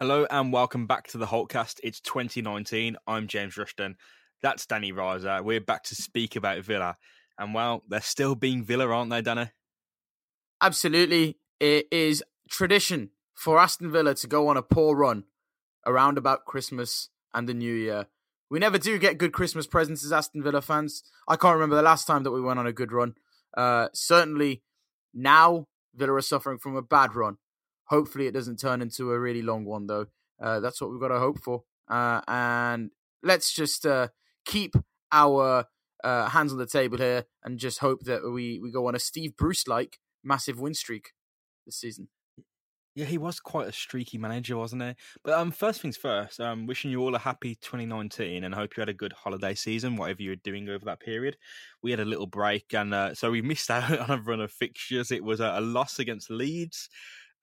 Hello and welcome back to the Holtecast. It's 2019. I'm James Rushton. That's Danny Raza. We're back to speak about Villa. And well, they're still being Villa, aren't they, Danny? Absolutely. It is tradition for Aston Villa to go on a poor run around about Christmas and the New Year. We never do get good Christmas presents as Aston Villa fans. I can't remember the last time that we went on a good run. Uh, certainly now Villa are suffering from a bad run. Hopefully, it doesn't turn into a really long one, though. Uh, that's what we've got to hope for. Uh, and let's just uh, keep our uh, hands on the table here and just hope that we, we go on a Steve Bruce like massive win streak this season. Yeah, he was quite a streaky manager, wasn't he? But um, first things first, um, wishing you all a happy 2019 and hope you had a good holiday season, whatever you were doing over that period. We had a little break, and uh, so we missed out on a run of fixtures. It was a, a loss against Leeds,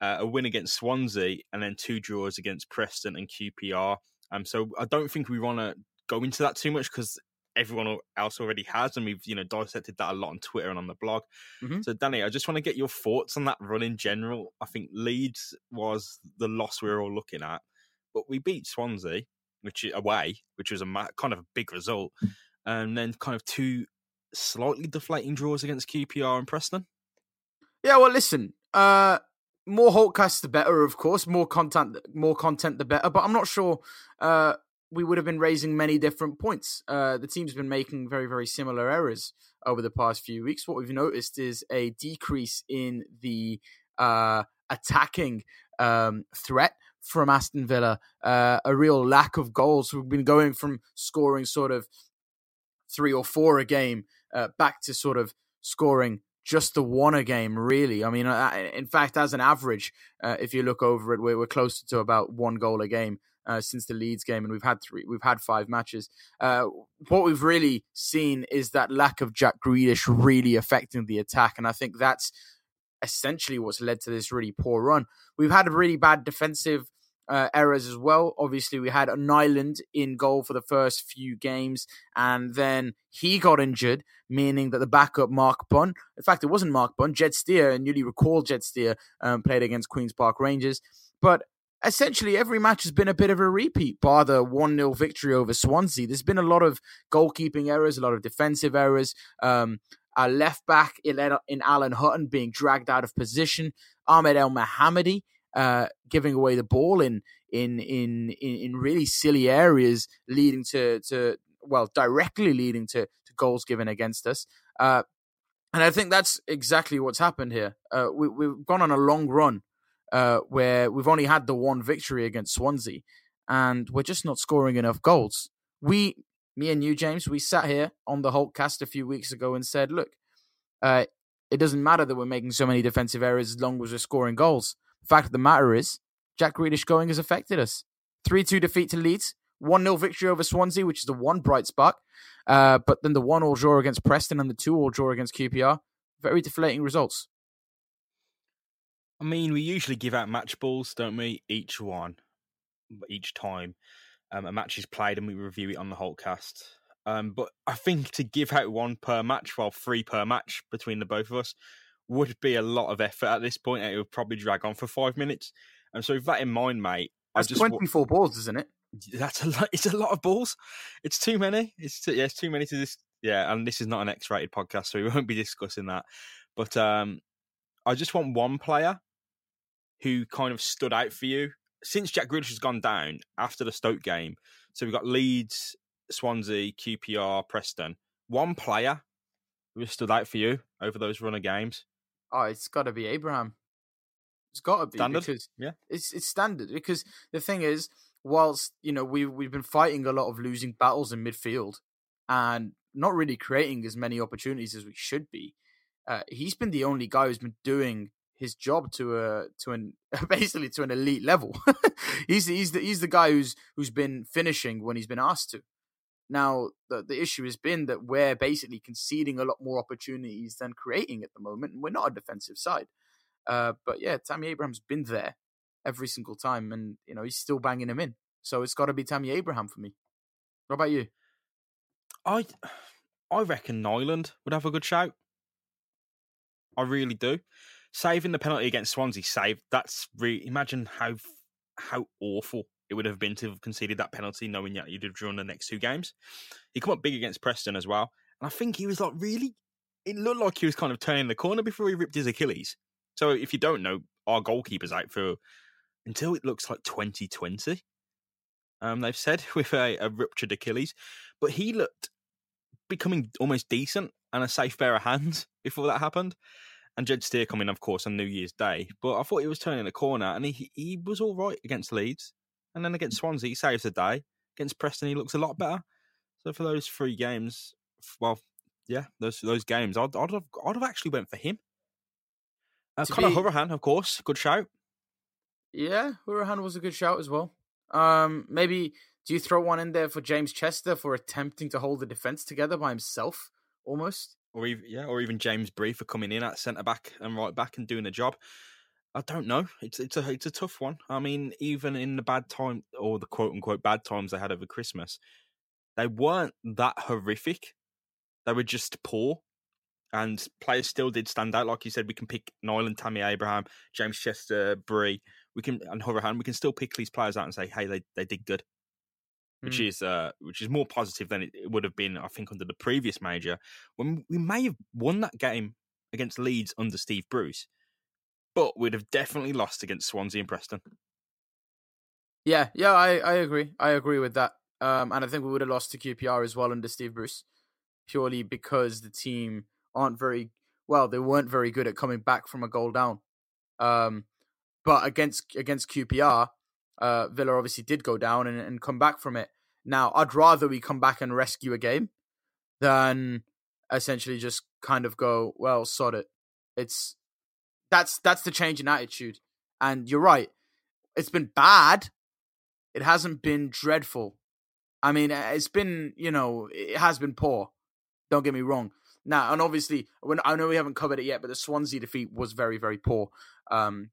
uh, a win against Swansea, and then two draws against Preston and QPR. Um, so I don't think we want to go into that too much because everyone else already has, and we've you know dissected that a lot on Twitter and on the blog. Mm-hmm. So, Danny, I just want to get your thoughts on that run in general. I think Leeds was the loss we were all looking at, but we beat Swansea, which away, which was a kind of a big result, and then kind of two slightly deflating draws against QPR and Preston. Yeah, well, listen, uh, more Holtecasts the better, of course. More content, more content the better. But I'm not sure uh, we would have been raising many different points. Uh, the team's been making very, very similar errors over the past few weeks. What we've noticed is a decrease in the uh, attacking um, threat from Aston Villa, uh, a real lack of goals. We've been going from scoring sort of three or four a game uh, back to sort of scoring just the one a game, really. I mean, uh, in fact, as an average, uh, if you look over it, we're, we're closer to about one goal a game uh, since the Leeds game, and we've had three, we've had five matches. Uh, what we've really seen is that lack of Jack Grealish really affecting the attack, and I think that's essentially what's led to this really poor run. We've had a really bad defensive uh, errors as well. Obviously, we had Nyland in goal for the first few games, and then he got injured, meaning that the backup Mark Bunn, in fact, it wasn't Mark Bunn, Jed Steer, newly recalled Jed Steer, um, played against Queen's Park Rangers. But essentially every match has been a bit of a repeat, bar the 1 0 victory over Swansea. There's been a lot of goalkeeping errors, a lot of defensive errors. Um, left back in, Alan Hutton being dragged out of position. Ahmed Elmohamady uh, giving away the ball in, in in in really silly areas, leading to to well directly leading to, to goals given against us. Uh, and I think that's exactly what's happened here. Uh, we, we've gone on a long run uh, where we've only had the one victory against Swansea, and we're just not scoring enough goals. We, me and you, James, we sat here on the Holtecast a few weeks ago and said, look, uh, it doesn't matter that we're making so many defensive errors as long as we're scoring goals. Fact of the matter is, Jack Grealish going has affected us. 3 2 defeat to Leeds, 1 0 victory over Swansea, which is the one bright spark. Uh, but then the 1 all draw against Preston and the 2 all draw against QPR. Very deflating results. I mean, we usually give out match balls, don't we? Each one, each time um, a match is played, and we review it on the Holtecast. Um, but I think to give out one per match, well, three per match between the both of us, would be a lot of effort at this and It would probably drag on for five minutes. And so, with that in mind, mate, that's I just twenty-four balls, isn't it? That's a lot. It's a lot of balls. It's too many. It's too, yeah, it's too many to this. Yeah, and this is not an X-rated podcast, so we won't be discussing that. But um, I just want one player who kind of stood out for you since Jack Grealish has gone down after the Stoke game? So we've got Leeds, Swansea, QPR, Preston. One player who stood out for you over those run of games? Oh, it's got to be Abraham. It's got to be standard. because yeah, it's it's standard. Because the thing is, whilst you know we we've been fighting a lot of losing battles in midfield and not really creating as many opportunities as we should be, uh, he's been the only guy who's been doing his job to a to an basically to an elite level. he's he's the he's the guy who's who's been finishing when he's been asked to. Now the the issue has been that we're basically conceding a lot more opportunities than creating at the moment, and we're not a defensive side. Uh, but yeah, Tammy Abraham's been there every single time, and you know he's still banging him in. So it's got to be Tammy Abraham for me. What about you? I I reckon Nyland would have a good shout. I really do saving the penalty against Swansea saved. That's really imagine how how awful it would have been to have conceded that penalty, knowing that you'd have drawn the next two games. He come up big against Preston as well, and I think he was like really. It looked like he was kind of turning the corner before he ripped his Achilles. So if you don't know, our goalkeeper's out for until it looks like 2020. Um, they've said with a, a ruptured Achilles, but he looked becoming almost decent and a safe pair of hands before that happened. And Jed Steer coming, of course, on New Year's Day. But I thought he was turning the corner, and he he was all right against Leeds, and then against Swansea, he saves the day. Against Preston, he looks a lot better. So for those three games, well, yeah, those those games, I'd I'd have I'd have actually went for him. Uh, Conor be... Hourihane, of course, good shout. Yeah, Hourihane was a good shout as well. Um, maybe do you throw one in there for James Chester for attempting to hold the defense together by himself, almost? or even yeah, or even James Bree for coming in at centre back and right back and doing the job. I don't know. It's it's a it's a tough one. I mean, even in the bad time or the quote unquote bad times they had over Christmas, they weren't that horrific. They were just poor, and players still did stand out. Like you said, we can pick Nyland, Tammy Abraham, James Chester, Bree. We can and Hourihane. We can still pick these players out and say, hey, they they did good which mm. is uh, which is more positive than it, would have been, I think, under the previous major when we may have won that game against Leeds under Steve Bruce, but we'd have definitely lost against Swansea and Preston. Yeah, yeah, I, I agree. I agree with that. Um, and I think we would have lost to QPR as well under Steve Bruce, purely because the team aren't very well. They weren't very good at coming back from a goal down. Um, but against against QPR, uh, Villa obviously did go down and, and come back from it. Now, I'd rather we come back and rescue a game than essentially just kind of go, well, sod it. It's that's that's the change in attitude. And you're right. It's been bad. It hasn't been dreadful. I mean, it's been, you know, it has been poor. Don't get me wrong. Now, and obviously, when I know we haven't covered it yet, but the Swansea defeat was very, very poor. Um,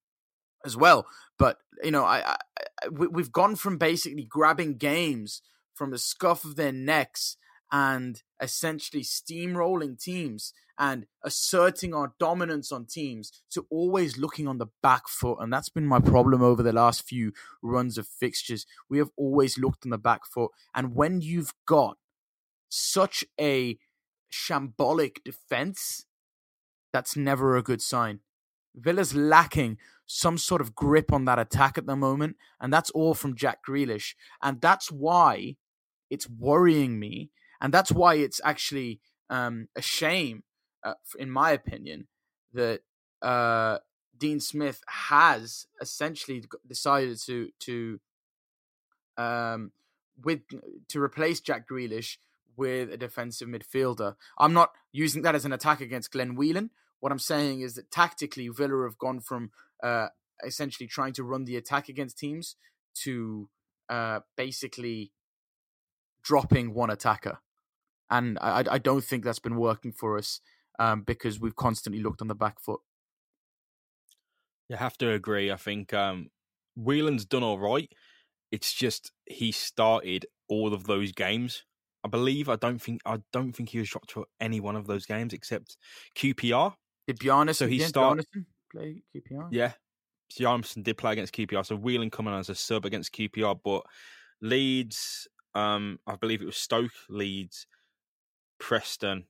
as well. But you know, I, I we've gone from basically grabbing games from the scuff of their necks and essentially steamrolling teams and asserting our dominance on teams to always looking on the back foot. And that's been my problem over the last few runs of fixtures. We have always looked on the back foot. And when you've got such a shambolic defense, that's never a good sign. Villa's lacking some sort of grip on that attack at the moment, and that's all from Jack Grealish. And that's why it's worrying me, and that's why it's actually um, a shame, uh, in my opinion, that uh, Dean Smith has essentially decided to to um, with to replace Jack Grealish with a defensive midfielder. I'm not using that as an attack against Glenn Whelan. What I'm saying is that tactically, Villa have gone from uh, essentially trying to run the attack against teams to uh, basically dropping one attacker. And I, I don't think that's been working for us um, because we've constantly looked on the back foot. You have to agree. I think um, Whelan's done all right. It's just he started all of those games. I believe I don't think I don't think he was dropped for any one of those games except QPR, did Bjarnason, so he started play QPR? Yeah, Bjarnason did play against QPR. So Whelan coming on as a sub against QPR, but Leeds, um, I believe it was Stoke, Leeds, Preston.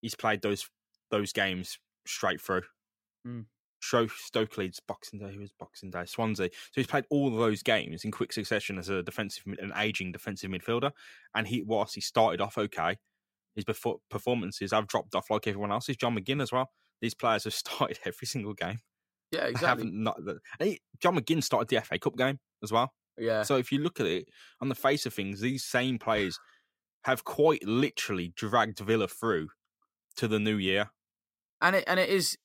He's played those those games straight through. Mm. Stoke Leeds Boxing Day. Who was Boxing Day? Swansea. So he's played all of those games in quick succession as a defensive, an aging defensive midfielder. And he, whilst he started off okay, his performances have dropped off like everyone else. Is John McGinn as well? these players have started every single game. Yeah, exactly. Not, John McGinn started the FA Cup game as well. Yeah. So if you look at it on the face of things, these same players have quite literally dragged Villa through to the new year. And it and it is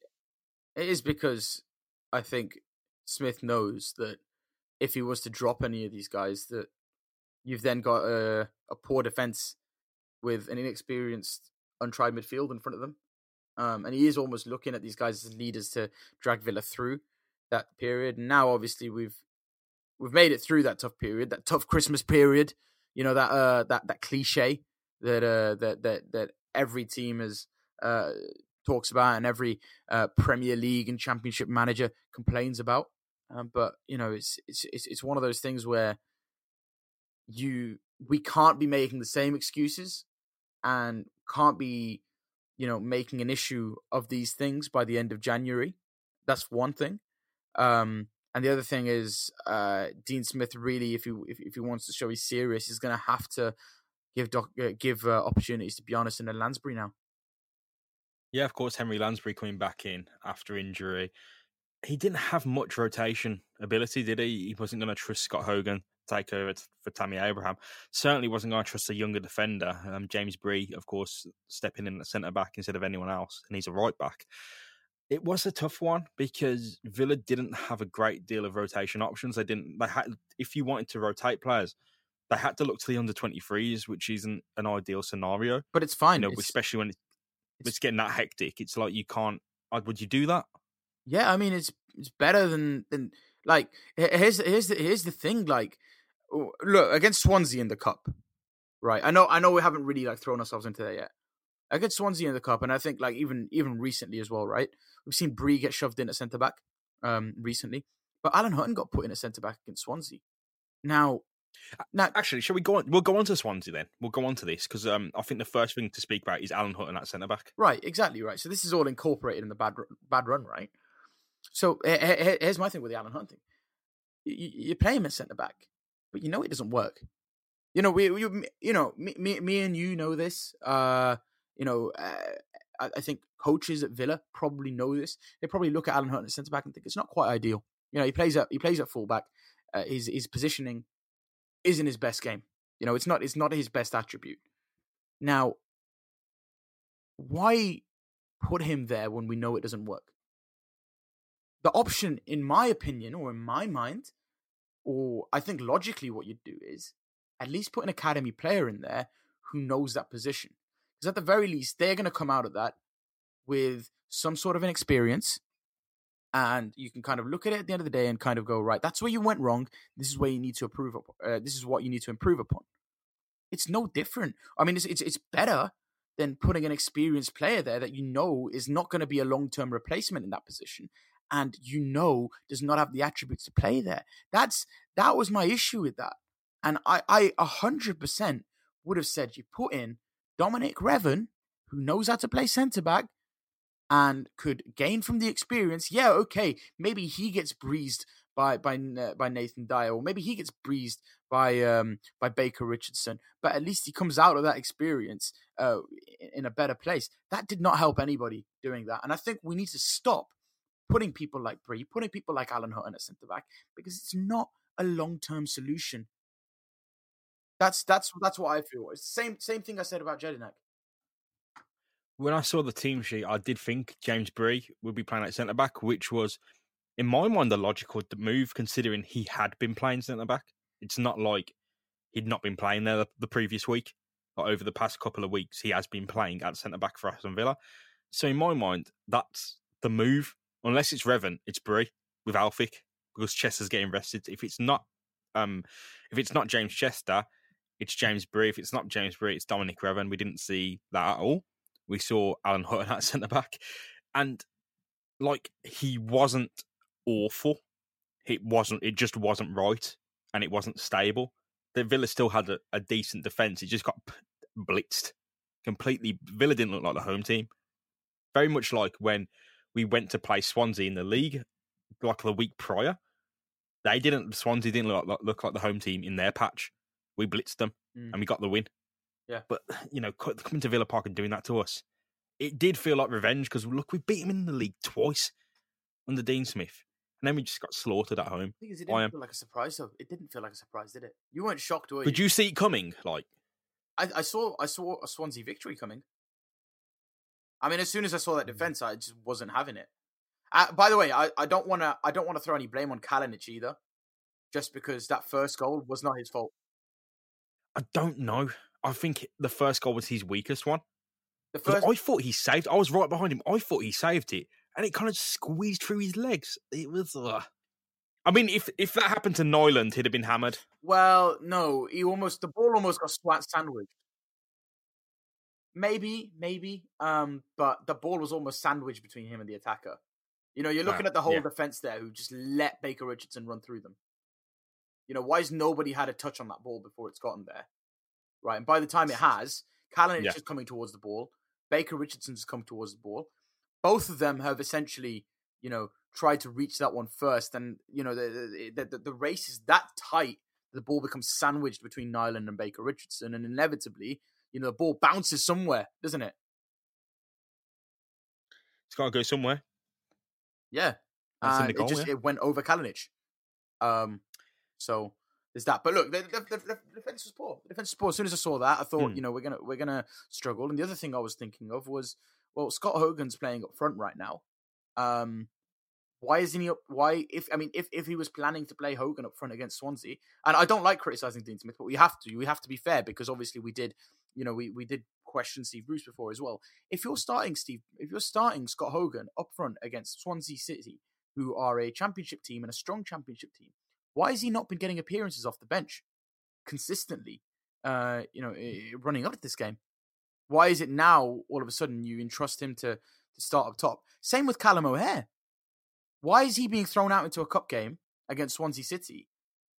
it is because I think Smith knows that if he was to drop any of these guys, that you've then got a, a poor defense with an inexperienced, untried midfield in front of them. Um, and he is almost looking at these guys as leaders to drag Villa through that period. And now, obviously, we've we've made it through that tough period, that tough Christmas period. You know that uh, that that cliche that uh, that that that every team is uh, talks about and every uh, Premier League and Championship manager complains about. Um, but you know, it's, it's it's it's one of those things where you we can't be making the same excuses and can't be you know making an issue of these things by the end of January. That's one thing. Um, and the other thing is, uh, Dean Smith really, if he if, if he wants to show he's serious, is going to have to give doc, uh, give uh, opportunities to be honest in Lansbury now. Yeah, of course, Henry Lansbury coming back in after injury. He didn't have much rotation ability, did he? He wasn't going to trust Scott Hogan take over for Tammy Abraham. Certainly wasn't going to trust a younger defender. Um, James Bree, of course, stepping in at centre back instead of anyone else, and he's a right back. It was a tough one because Villa didn't have a great deal of rotation options. They didn't. They had, if you wanted to rotate players, they had to look to the under 23s, which isn't an ideal scenario. But it's fine, you know, it's, especially when it's, it's, getting that hectic. It's like you can't. Would you do that? Yeah, I mean, it's it's better than than like here's here's the here's the thing. Like, look against Swansea in the cup, right? I know I know we haven't really like thrown ourselves into that yet. Against Swansea in the cup, and I think like even even recently as well, right? We've seen Bree get shoved in at centre back um recently, but Alan Hutton got put in at centre back against Swansea. Now, now, actually, shall we go on? We'll go on to Swansea then. We'll go on to this because um, I think the first thing to speak about is Alan Hutton at centre back. Right, exactly right. So this is all incorporated in the bad bad run, right? So here's my thing with the Alan Hutton thing. You, play him at centre back, but you know it doesn't work. You know, we, we you know, me, me, me and you know this. Uh, you know, uh, I, I think coaches at Villa probably know this. They probably look at Alan Hutton at centre back and think it's not quite ideal. You know, he plays at he plays at fullback. Uh, his his positioning isn't his best game. You know, it's not it's not his best attribute. Now, why put him there when we know it doesn't work? The option, in my opinion, or in my mind, or I think logically what you'd do is at least put an academy player in there who knows that position. Because at the very least, they're going to come out of that with some sort of an experience and you can kind of look at it at the end of the day and kind of go right that's where you went wrong. This is where you need to improve upon uh, this is what you need to improve upon. It's no different. I mean it's it's, it's better than putting an experienced player there that you know is not going to be a long-term replacement in that position and you know does not have the attributes to play there. That's that was my issue with that and i i 100% would have said you put in dominic revan who knows how to play centre back and could gain from the experience, yeah, okay, maybe he gets breezed by by uh, by Nathan Dyer, or maybe he gets breezed by um by Baker Richardson, but at least he comes out of that experience uh in a better place. That did not help anybody doing that, and I think we need to stop putting people like Bree, putting people like Alan Hutton at centre back because it's not a long term solution. That's that's that's what I feel. It's the same same thing I said about Jedinak when I saw the team sheet, I did think James Bree would be playing at centre back, which was, in my mind, the logical move considering he had been playing centre back. It's not like he'd not been playing there the, the previous week, but over the past couple of weeks, he has been playing at centre back for Aston Villa. So in my mind, that's the move. Unless it's Revan, it's Bree with Elphick because Chester's getting rested. If it's not, um, if it's not James Chester, it's James Bree. If it's not James Bree, it's Dominic Revan. We didn't see that at all we saw Alan Hutton at centre back, and like he wasn't awful. It wasn't. It just wasn't right, and it wasn't stable. The Villa still had a, a decent defense. It just got blitzed completely. Villa didn't look like the home team. Very much like when we went to play Swansea in the league, like the week prior. They didn't. Swansea didn't look like, look like the home team in their patch. We blitzed them mm. and we got the win. Yeah. But, you know, coming to Villa Park and doing that to us, it did feel like revenge because, look, we beat him in the league twice under Dean Smith. And then we just got slaughtered at home. it didn't I, feel like a surprise. Though. It didn't feel like a surprise, did it? You weren't shocked, were you? Did you see it coming? Like, I, I saw, I saw a Swansea victory coming. I mean, as soon as I saw that mm. defense, I just wasn't having it. Uh, by the way, I, I don't want to, I don't want to throw any blame on Kalinic either, just because that first goal was not his fault. I don't know. I think the first goal was his weakest one. The first... I thought he saved. I was right behind him. I thought he saved it, and it kind of squeezed through his legs. It was. Uh... I mean, if if that happened to Nyland, he'd have been hammered. Well, no, he almost the ball almost got swat sandwiched. Maybe, maybe, um, but the ball was almost sandwiched between him and the attacker. You know, you're looking at the whole yeah. defense there who just let Baker Richardson run through them. You know, why has nobody had a touch on that ball before it's gotten there? Right. And by the time it has, Callan Yeah. is just coming towards the ball. Baker Richardson's come towards the ball. Both of them have essentially, you know, tried to reach that one first. And, you know, the, the, the, the race is that tight, the ball becomes sandwiched between Nyland and Baker Richardson. And inevitably, you know, the ball bounces somewhere, doesn't it? It's got to go somewhere. Yeah. That's and goal, it just yeah. it went over Kalinic. Um, so there's that. But look, the, the, the, the defense was poor. The defense was poor. As soon as I saw that, I thought, Hmm. you know, we're gonna we're gonna struggle. And the other thing I was thinking of was, well, Scott Hogan's playing up front right now. Um, why isn't he up? Why if I mean if if he was planning to play Hogan up front against Swansea, and I don't like criticizing Dean Smith, but we have to. We have to be fair because obviously we did, you know, we we did question Steve Bruce before as well. If you're starting Steve, if you're starting Scott Hogan up front against Swansea City, who are a championship team and a strong championship team, why has he not been getting appearances off the bench consistently? Uh, you know, eh, running up to this game. Why is it now all of a sudden you entrust him to to start up top? Same with Callum O'Hare. Why is he being thrown out into a cup game against Swansea City,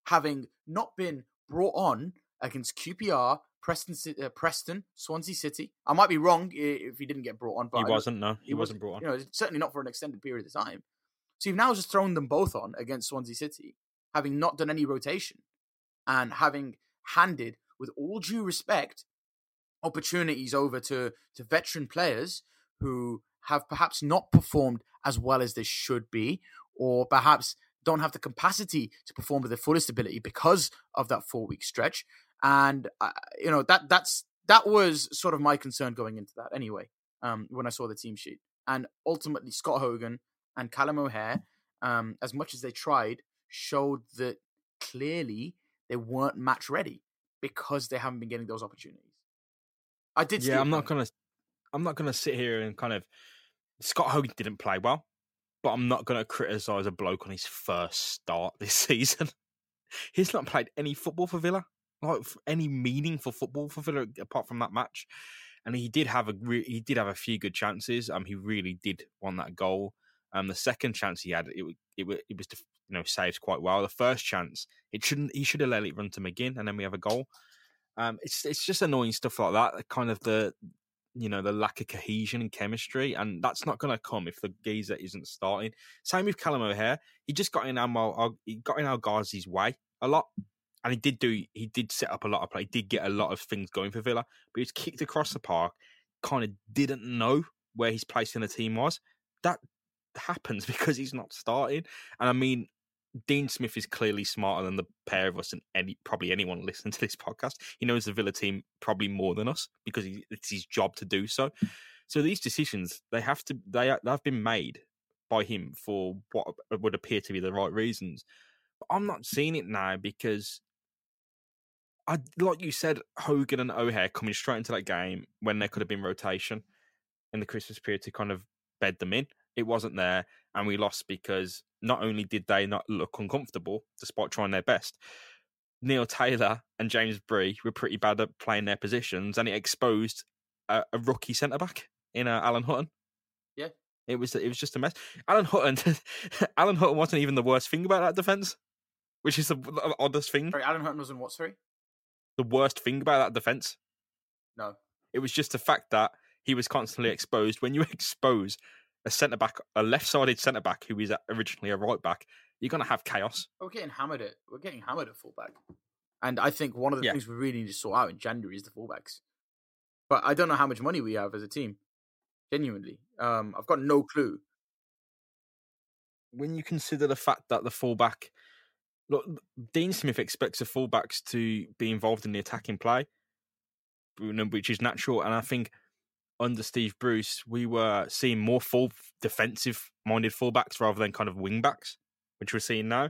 having not been brought on against QPR, Preston, uh, Preston, Swansea City? I might be wrong if he didn't get brought on, but he wasn't. No, he, he wasn't brought on. You know, certainly not for an extended period of time. So you've now just thrown them both on against Swansea City, having not done any rotation and having handed, with all due respect, opportunities over to to veteran players who have perhaps not performed as well as they should be, or perhaps don't have the capacity to perform with their fullest ability because of that four week stretch. And uh, you know that that's that was sort of my concern going into that anyway. Um, when I saw the team sheet, and ultimately Scott Hogan and Callum O'Hare, um, as much as they tried, showed that clearly they weren't match ready because they haven't been getting those opportunities. I did. Yeah, I'm not gonna. I'm not gonna sit here and kind of. Scott Hogan didn't play well, but I'm not gonna criticize a bloke on his first start this season. He's not played any football for Villa, like any meaningful football for Villa apart from that match. And he did have a re- he did have a few good chances. Um, he really did want that goal. Um, the second chance he had, it it it was you know saved quite well. The first chance, it shouldn't he should have let it run to McGinn, and then we have a goal. Um, it's it's just annoying stuff like that. Kind of the you know the lack of cohesion and chemistry, and that's not going to come if the geezer isn't starting. Same with Callum O'Hare. He just got in our he got in our way a lot, and he did do he did set up a lot of play. He did get a lot of things going for Villa, but he was kicked across the park. Kind of didn't know where his place in the team was. That happens because he's not starting, and I mean. Dean Smith is clearly smarter than the pair of us and any probably anyone listening to this podcast. He knows the Villa team probably more than us because he, it's his job to do so. So these decisions they have to they they have been made by him for what would appear to be the right reasons. But I'm not seeing it now because I like you said Hogan and O'Hare coming straight into that game when there could have been rotation in the Christmas period to kind of bed them in. It wasn't there, and we lost because not only did they not look uncomfortable despite trying their best, Neil Taylor and James Bree were pretty bad at playing their positions, and it exposed a, a rookie centre back in uh, Alan Hutton. Yeah. it was it was just a mess. Alan Hutton, Alan Hutton wasn't even the worst thing about that defense, which is the, the oddest thing. Sorry, Alan Hutton was in what? Sorry, The worst thing about that defense. no. It was just the fact that he was constantly exposed. When you expose a centre back, a left-sided centre back who is originally a right back, you're going to have chaos. We're getting hammered at we're getting hammered at fullback, and I think one of the Yeah. things we really need to sort out in January is the fullbacks. But I don't know how much money we have as a team. Genuinely, um, I've got no clue. when you consider the fact that the fullback, look, Dean Smith expects the fullbacks to be involved in the attacking play, which is natural. And I think under Steve Bruce, we were seeing more full defensive minded fullbacks rather than kind of wing backs, which we're seeing now.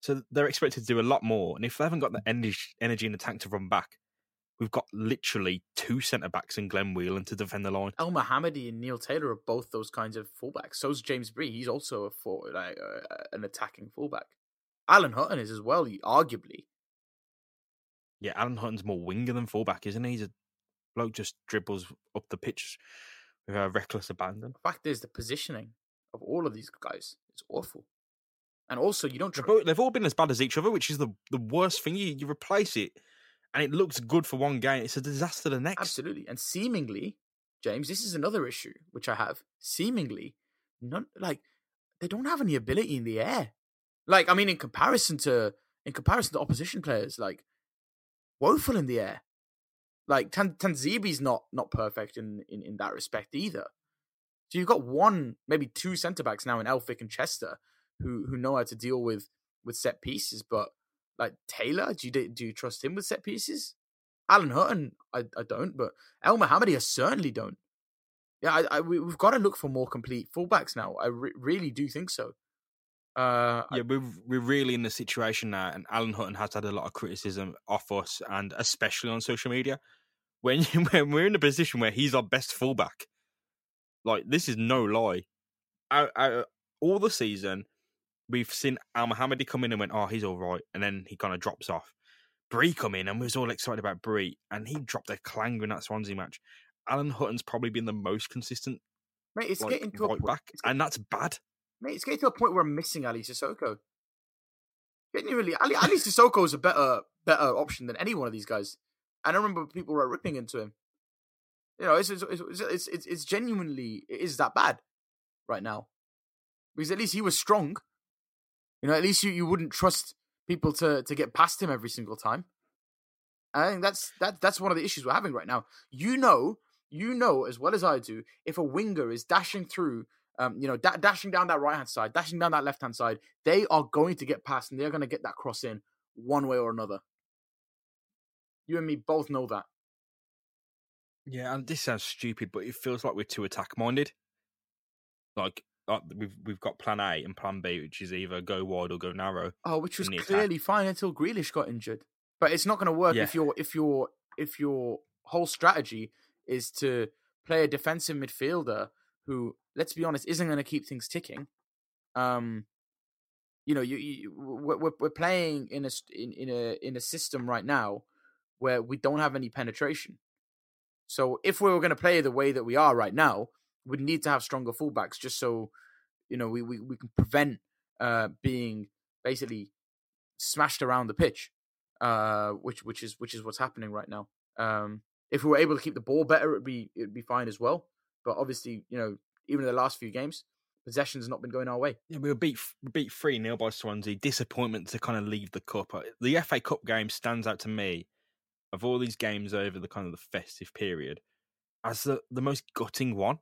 So they're expected to do a lot more. And if they haven't got the energy, energy in the tank to run back, we've got literally two centre backs in Glenn Whelan to defend the line. Elmohamady and Neil Taylor are both those kinds of fullbacks. So's James Bree. He's also a full, like uh, an attacking fullback. Alan Hutton is as well, arguably. Yeah, Alan Hutton's more winger than fullback, isn't he? He's a bloke just dribbles up the pitch with a reckless abandon. The fact is the positioning. of all of these guys. It's awful. And also, you don't. They've all- they've all been as bad as each other, which is the the worst thing. You you replace it, and it looks good for one game. It's a disaster the next. Absolutely. And seemingly, James, this is another issue which I have. Seemingly, none like they don't have any ability in the air. Like, I mean, in comparison to in comparison to opposition players, like woeful in the air. Like Tan- Tuanzebe's not not perfect in, in in that respect either. So you've got one, maybe two centre backs now in Elphick and Chester who who know how to deal with with set pieces, but like Taylor, do you do you trust him with set pieces? Alan Hutton, I, I don't, but Elmohamady, I certainly don't. Yeah, I, I, we, have got to look for more complete fullbacks now. I re- really do think so. Uh, Yeah, we're we're really in the situation now, and Alan Hutton has had a lot of criticism off us, and especially on social media. When when we're in a position where he's our best fullback, like this is no lie. Out, out, all the season, we've seen Elmohamady come in and went, "Oh, he's all right," and then he kind of drops off. Bree come in, and we was all excited about Bree, and he dropped a clanger in that Swansea match. Alan Hutton's probably been the most consistent mate, it's like, getting a right point. back, and that's bad. Mate, it's getting to a point where I'm missing Ali Cissokho. Genuinely, Ali, Ali Cissokho is a better better option than any one of these guys. And I remember people were ripping into him. You know, it's it's it's it's, it's, it's genuinely it is that bad right now because at least he was strong. You know, at least you, you wouldn't trust people to to get past him every single time. I think that's that that's one of the issues we're having right now. You know, you know as well as I do, if a winger is dashing through, um, you know, da- dashing down that right hand side, dashing down that left hand side, they are going to get past and they're going to get that cross in one way or another. You and me both know that. Yeah, and this sounds stupid, but it feels like we're too attack minded. Like, like we've we've got plan A and plan B, which is either go wide or go narrow. Oh, which was the attack. clearly fine until Grealish got injured. But it's not going to work Yeah. if your if your if your whole strategy is to play a defensive midfielder who, let's be honest, isn't going to keep things ticking. Um, you know, you, you we're we're- playing in a in, in a in a system right now where we don't have any penetration. So if we were going to play the way that we are right now, we'd need to have stronger fullbacks just so you know we we, we can prevent uh being basically smashed around the pitch, uh, which which is which is what's happening right now. Um, if we were able to keep the ball better, it'd be it'd be fine as well. But obviously, you know, even in the last few games, possession's not been going our way. Yeah, we were beat beat three 0 by Swansea. Disappointment to kind of leave the cup. Uh, The FA Cup game stands out to me of all these games over the kind of the festive period as the the most gutting one.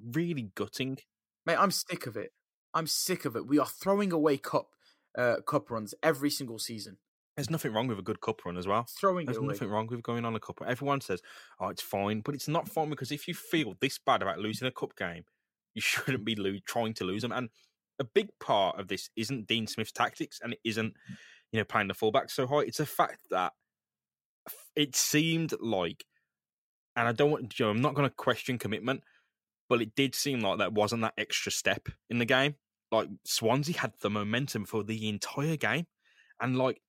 Really gutting. Mate, I'm sick of it. I'm sick of it. We are throwing away cup uh, cup runs every single season. There's nothing wrong with a good cup run as well. Throwing There's nothing wrong with going on a cup. run. Everyone says, "Oh, it's fine," but it's not fine because if you feel this bad about losing a cup game, you shouldn't be lo- trying to lose them. And a big part of this isn't Dean Smith's tactics, and it isn't, mm. you know, playing the fullback so high. It's a fact that it seemed like, and I don't want, you know, I'm not going to question commitment, but it did seem like that wasn't that extra step in the game. Like Swansea had the momentum for the entire game, and like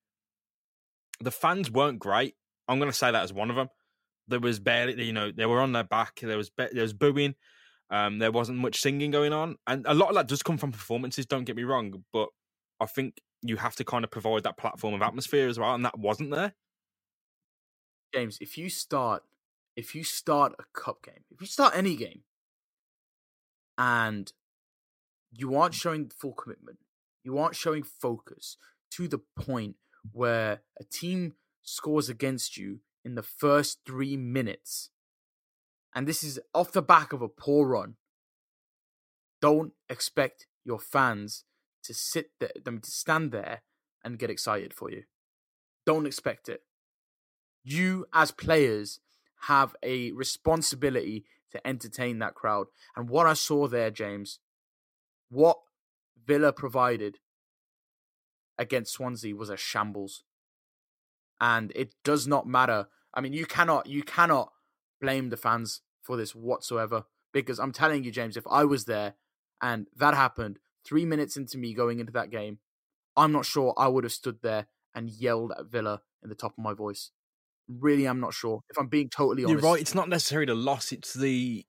the fans weren't great. I'm going to say that as one of them. There was barely, you know, they were on their back. There was there was booing. Um, there wasn't much singing going on, and a lot of that does come from performances. Don't get me wrong, but I think you have to kind of provide that platform of atmosphere as well, and that wasn't there. James, if you start if you start a cup game, if you start any game and you aren't showing full commitment, you aren't showing focus to the point where a team scores against you in the first three minutes, and this is off the back of a poor run, don't expect your fans to sit there, them to stand there and get excited for you. Don't expect it you as players have a responsibility to entertain that crowd. And what I saw there, James, what Villa provided against Swansea was a shambles. And it does not matter. I mean, you cannot you cannot blame the fans for this whatsoever. Because I'm telling you, James, if I was there and that happened three minutes into me going into that game, I'm not sure I would have stood there and yelled at Villa in the top of my voice. Really, I'm not sure. If I'm being totally honest, You're right. It's not necessarily the loss; it's the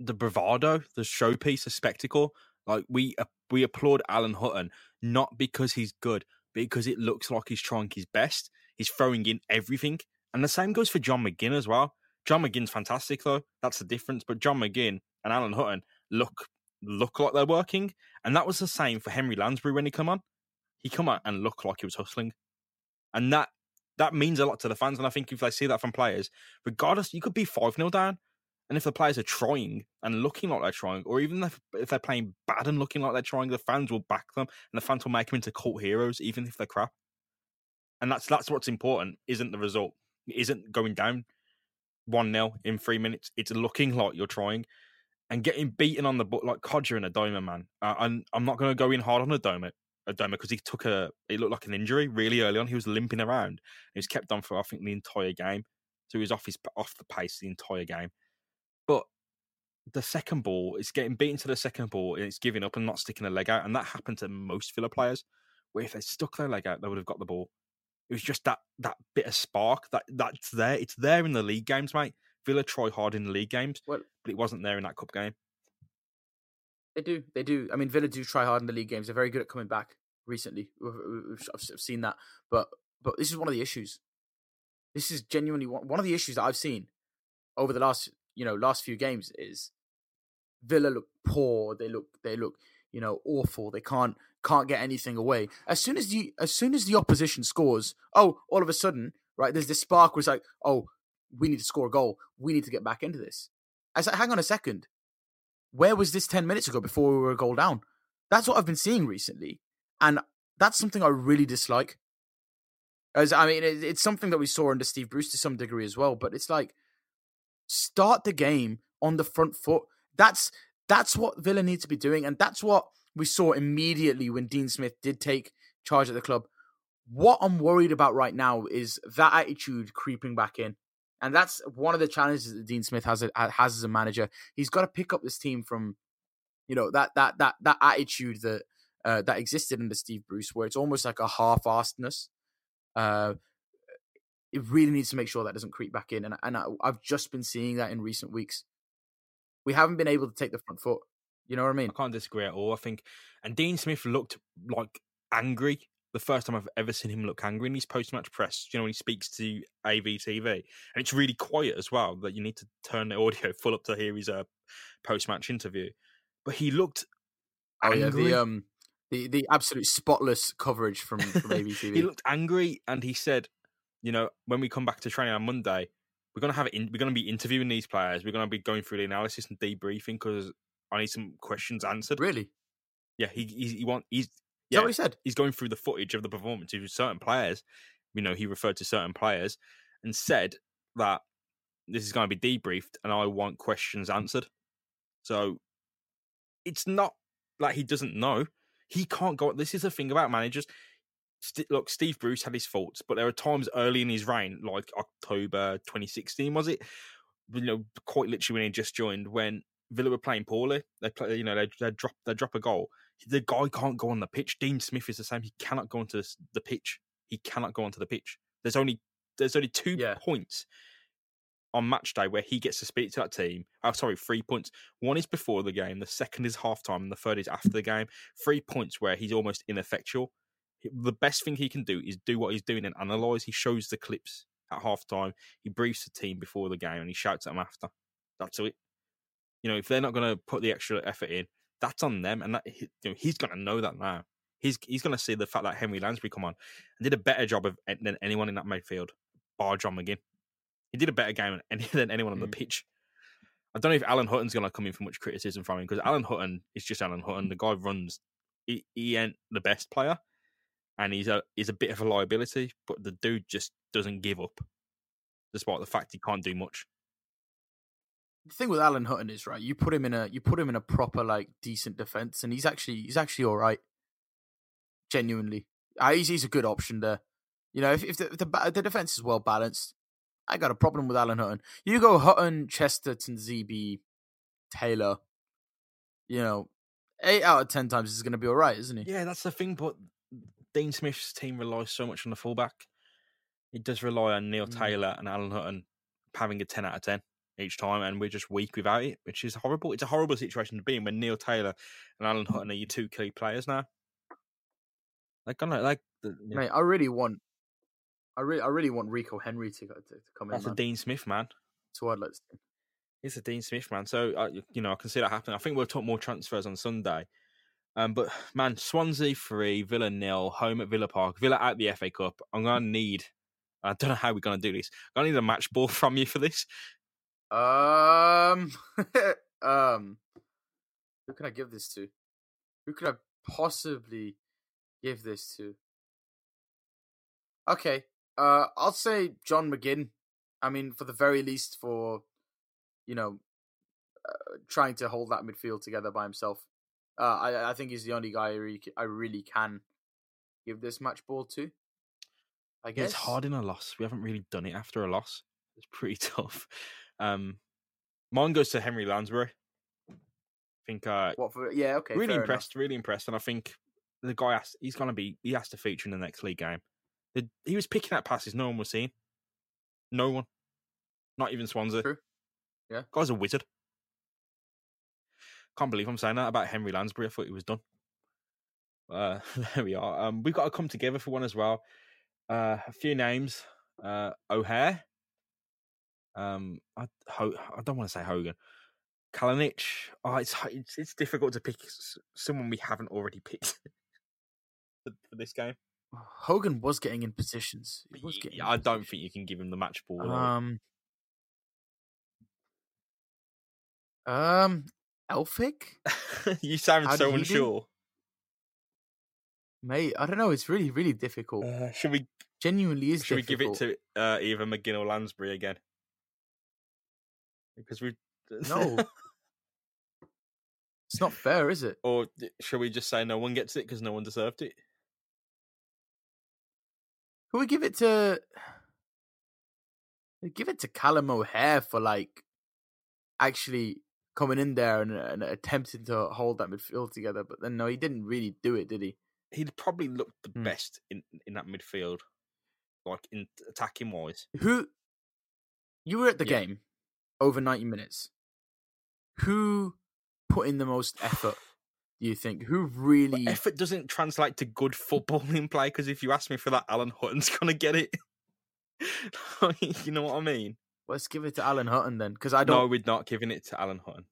the bravado, the showpiece, the spectacle. Like we uh, we applaud Alan Hutton not because he's good, because it looks like he's trying his best. He's throwing in everything, and the same goes for John McGinn as well. John McGinn's fantastic though. That's the difference. But John McGinn and Alan Hutton look look like they're working, and that was the same for Henry Lansbury when he come on. He come out and looked like he was hustling, and that that means a lot to the fans. And I think if they see that from players, regardless, you could be five 0 down, and if the players are trying and looking like they're trying, or even if, if they're playing bad and looking like they're trying, the fans will back them, and the fans will make them into cult heroes, even if they're crap. And that's that's what's important. Isn't the result? It isn't going down one 0 in three minutes. It's looking like you're trying and getting beaten on the butt like Kodjia and Adomah, man. Uh, and I'm not going to go in hard on Adomah, Adomah because he took a it looked like an injury really early on. He was limping around. He was kept on for I think the entire game, so he was off his off the pace the entire game. The second ball, it's getting beaten to the second ball and it's giving up and not sticking a leg out, and that happened to most Villa players. Where if they stuck their leg out, they would have got the ball. It was just that that bit of spark that that's there. It's there in the league games, mate. Villa try hard in the league games, well, but it wasn't there in that cup game. They do, they do. I mean, Villa do try hard in the league games. They're very good at coming back. Recently, I've seen that, but but this is one of the issues. This is genuinely one, one of the issues that I've seen over the last you know last few games is Villa look poor. They look they look you know awful. They can't can't get anything away. As soon as the as soon as the opposition scores, oh, all of a sudden, right? There's this spark where it's like, oh, we need to score a goal. We need to get back into this. I said, hang on a second. Where was this 10 minutes ago before we were a goal down? That's what I've been seeing recently. And that's something I really dislike. As I mean, it's something that we saw under Steve Bruce to some degree as well. But it's like, start the game on the front foot. That's that's what Villa need to be doing, and that's what we saw immediately when Dean Smith did take charge of the club. What I'm worried about right now is that attitude creeping back in. And that's one of the challenges that Dean Smith has has as a manager. He's got to pick up this team from, you know, that that that that attitude that uh, that existed under Steve Bruce, where it's almost like a half-assedness. Uh, it really needs to make sure that doesn't creep back in, and and I, I've just been seeing that in recent weeks. We haven't been able to take the front foot. You know what I mean? I can't disagree at all. I think, and Dean Smith looked like angry the first time I've ever seen him look angry in his post match press. You know, when he speaks to AVTV, and it's really quiet as well. That you need to turn the audio full up to hear his uh, post match interview. But he looked. Oh yeah, the um, the the absolute spotless coverage from from AVTV. he looked angry, and he said, "You know, when we come back to training on Monday, we're gonna have it. In, we're gonna be interviewing these players. We're gonna be going through the analysis and debriefing because I need some questions answered." Really? Yeah, he he, he want he's yeah, what he said? He's going through the footage of the performance of certain players. You know, he referred to certain players and said that this is going to be debriefed and I want questions answered. So it's not like he doesn't know. He can't go. This is the thing about managers. St- look, Steve Bruce had his faults, but there are times early in his reign, like October 2016, was it? You know, quite literally when he just joined, when Villa were playing poorly. They play, you know, they they drop they drop a goal. The guy can't go on the pitch. Dean Smith is the same. He cannot go onto the pitch. He cannot go onto the pitch. There's only there's only two yeah. points on match day where he gets to speak to that team. Oh, sorry, three points. One is before the game. The second is halftime, and the third is after the game. Three points where he's almost ineffectual. The best thing he can do is do what he's doing and analyze. He shows the clips at halftime. He briefs the team before the game, and he shouts at them after. That's it. You know, if they're not going to put the extra effort in, that's on them, and that you know, he's going to know that now. He's he's going to see the fact that Henry Lansbury come on and did a better job of than anyone in that midfield, bar John McGinn. He did a better game than anyone on the mm. pitch. I don't know if Alan Hutton's going to come in for much criticism from him because Alan Hutton is just Alan Hutton. The guy runs. He, he ain't the best player, and he's a he's a bit of a liability. But the dude just doesn't give up, despite the fact he can't do much the thing with Alan Hutton is right. You put him in a you put him in a proper like decent defense, and he's actually he's actually all right. Genuinely, uh, he's he's a good option there. You know, if, if the, if the the defense is well balanced, I got a problem with Alan Hutton. You go Hutton, Chester, Tuanzebe, Taylor. You know, eight out of ten times is going to be all right, isn't he? Yeah, that's the thing. But Dean Smith's team relies so much on the fullback. It does rely on Neil mm. Taylor and Alan Hutton having a ten out of ten each time, and we're just weak without it, which is horrible. It's a horrible situation to be in when Neil Taylor and Alan Hutton are your two key players now. Like, I know, like, the, yeah. Mate, I really want, I really, I really want Rico Henry to to, to come that's in. That's a Dean Smith man. So I'd let's. It's a Dean Smith man. So uh, you know, I can see that happening. I think we'll talk more transfers on Sunday. Um, but man, Swansea three, Villa nil, home at Villa Park, Villa out the FA Cup. I'm gonna need. I don't know how we're gonna do this. I need a match ball from you for this. Um, um, who can I give this to? Who could I possibly give this to? Okay, uh, I'll say John McGinn. I mean, for the very least, for you know, uh, trying to hold that midfield together by himself. Uh, I I think he's the only guy I really, I really can give this match ball to. I guess it's hard in a loss. We haven't really done it after a loss. It's pretty tough. Um, mine goes to Henry Lansbury. I think uh, What for? Yeah, okay. really fair enough. impressed, really impressed, and I think the guy has, he's gonna be he has to feature in the next league game. The, he was picking out passes no one was seeing. No one, not even Swansea. True. Yeah. guy's a wizard. Can't believe I'm saying that about Henry Lansbury. I thought he was done. Uh, there we are. Um, we've got to come together for one as well. Uh, a few names. Uh, O'Hare. Um, I Ho- I don't want to say Hogan. Kalinic. Oh, it's it's it's difficult to pick someone we haven't already picked for, for this game. Hogan was getting in positions. He was getting. I don't positions. think you can give him the match ball. Um. Um, Elphick, you sound how so unsure. mate. I don't know. It's really, really difficult. Uh, should we Genuinely is should we give it to uh, either McGinn or Lansbury again? Because we No. It's not fair, is it? or d- shall we just say no one gets it because no one deserved it? Could we give it to? Give it to Callum O'Hare for like actually coming in there and, and attempting to hold that midfield together. But then no, he didn't really do it, did he? He'd probably looked the Hmm. best in in that midfield, like in attacking wise. Who? You were at the Yeah. game over ninety minutes. Who put in the most effort? Do you think? Who But really? effort doesn't translate to good footballing play because if you ask me for that, Alan Hutton's gonna get it. you know what I mean? Let's give it to Alan Hutton then, because I don't, No, we're not giving it to Alan Hutton.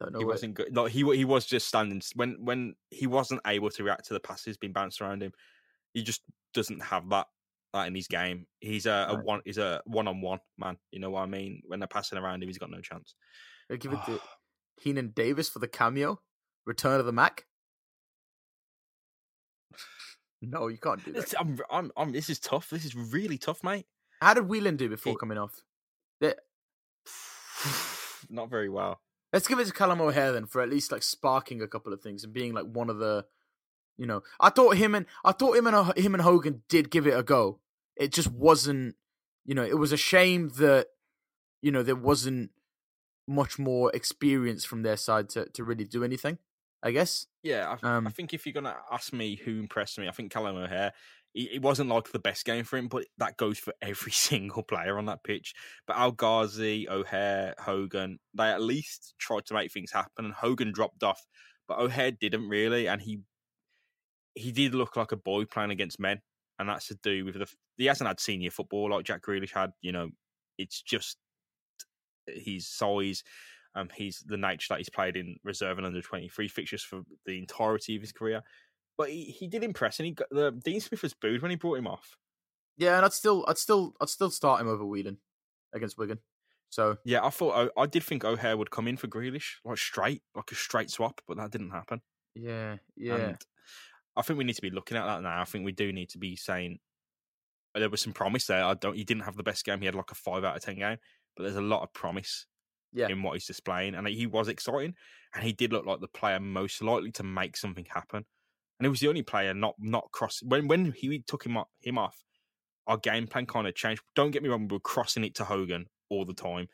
I don't know. he what- wasn't good. Like he he was just standing when when he wasn't able to react to the passes being bounced around him. He just doesn't have that that in his game. He's a, a one. He's a one on one man. You know what I mean? When they're passing around him, he's got no chance. I'll give it to ah. Keinan Davis for the cameo, Return of the Mac. No, you can't do that. It's- I'm, I'm, I'm, this is tough. This is really tough, mate. How did Whelan do before It- coming off? Not very well. Let's give it to Callum O'Hare then for at least like sparking a couple of things and being like one of the, you know, I thought him and I thought him and uh, him and Hogan did give it a go. It just wasn't, you know, it was a shame that, you know, there wasn't much more experience from their side to to really do anything. I guess. Yeah, I, I Um, think if you're gonna ask me who impressed me, I think Callum O'Hare. It wasn't like the best game for him, but that goes for every single player on that pitch. But El Ghazi, O'Hare, Hogan, they at least tried to make things happen, and Hogan dropped off, but O'Hare didn't really, and he he did look like a boy playing against men, and that's to do with the he hasn't had senior football like Jack Grealish had. You know, it's just his size. Um, he's the nature that he's played in reserve and under twenty three fixtures for the entirety of his career. But he, he did impress, and he got the Dean Smith was booed when he brought him off. Yeah, and I'd still, I'd still, I'd still start him over Whelan against Wigan. So Yeah, I thought I did think O'Hare would come in for Grealish, like straight, like a straight swap, but that didn't happen. yeah, yeah, And I think we need to be looking at that now. I think we do need to be saying there was some promise there. I don't. He didn't have the best game. He had like a five out of ten game, but there's a lot of promise Yeah. in what he's displaying, and he was exciting, and he did look like the player most likely to make something happen. And he was the only player not not cross when when he took him off, him off. Our game plan kind of changed. Don't get me wrong, we were crossing it to Hogan all the time,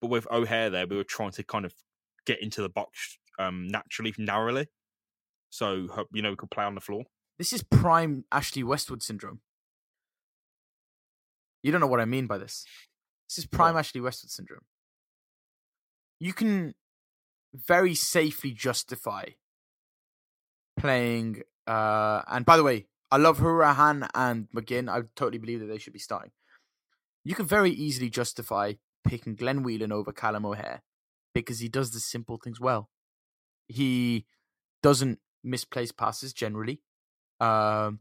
but with O'Hare there, we were trying to kind of get into the box um, naturally, narrowly, so you know we could play on the floor. this is prime Ashley Westwood syndrome. You don't know what I mean by this. This is prime Ashley Westwood syndrome. You can very safely justify playing. Uh, and by the way, I love Hourihane and McGinn. I totally believe that they should be starting. You can very easily justify picking Glenn Whelan over Callum O'Hare because he does the simple things well. He doesn't misplace passes generally. Um,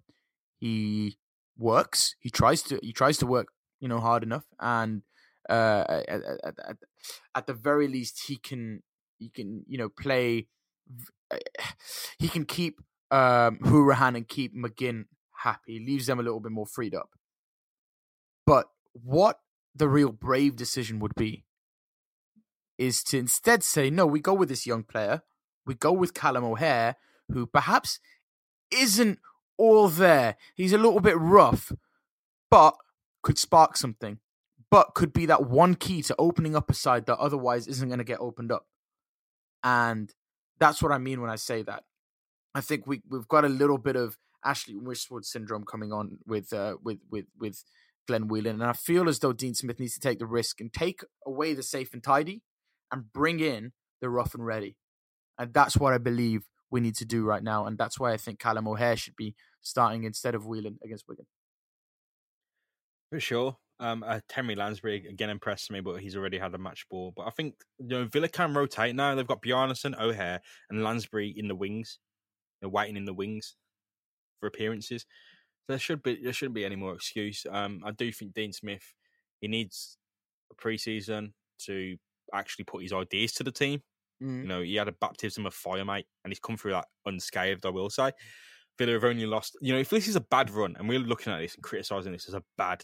he works. He tries to. He tries to work. You know, hard enough, and uh, at, at, at, at the very least, he can. He can. You know, play. He can keep um, Hourihane and keep McGinn happy. Leaves them a little bit more freed up. But what the real brave decision would be is to instead say, no, we go with this young player. We go with Callum O'Hare, who perhaps isn't all there. He's a little bit rough, but could spark something, but could be that one key to opening up a side that otherwise isn't going to get opened up. And that's what I mean when I say that. I think we we've got a little bit of Ashley Westwood syndrome coming on with uh, with with with Glenn Whelan, and I feel as though Dean Smith needs to take the risk and take away the safe and tidy, and bring in the rough and ready, and that's what I believe we need to do right now, and that's why I think Callum O'Hare should be starting instead of Whelan against Wigan. For sure. Um, uh, Henry Lansbury again impressed me, but he's already had a match ball. But I think you know Villa can rotate now. They've got Bjarnason, O'Hare, and Lansbury in the wings. They're waiting in the wings for appearances. There should be there shouldn't be any more excuse. Um, I do think Dean Smith he needs a preseason to actually put his ideas to the team. Mm. You know, he had a baptism of fire, mate, and he's come through that unscathed. I will say. Villa have only lost. You know, if this is a bad run, and we're looking at this and criticising this as a bad,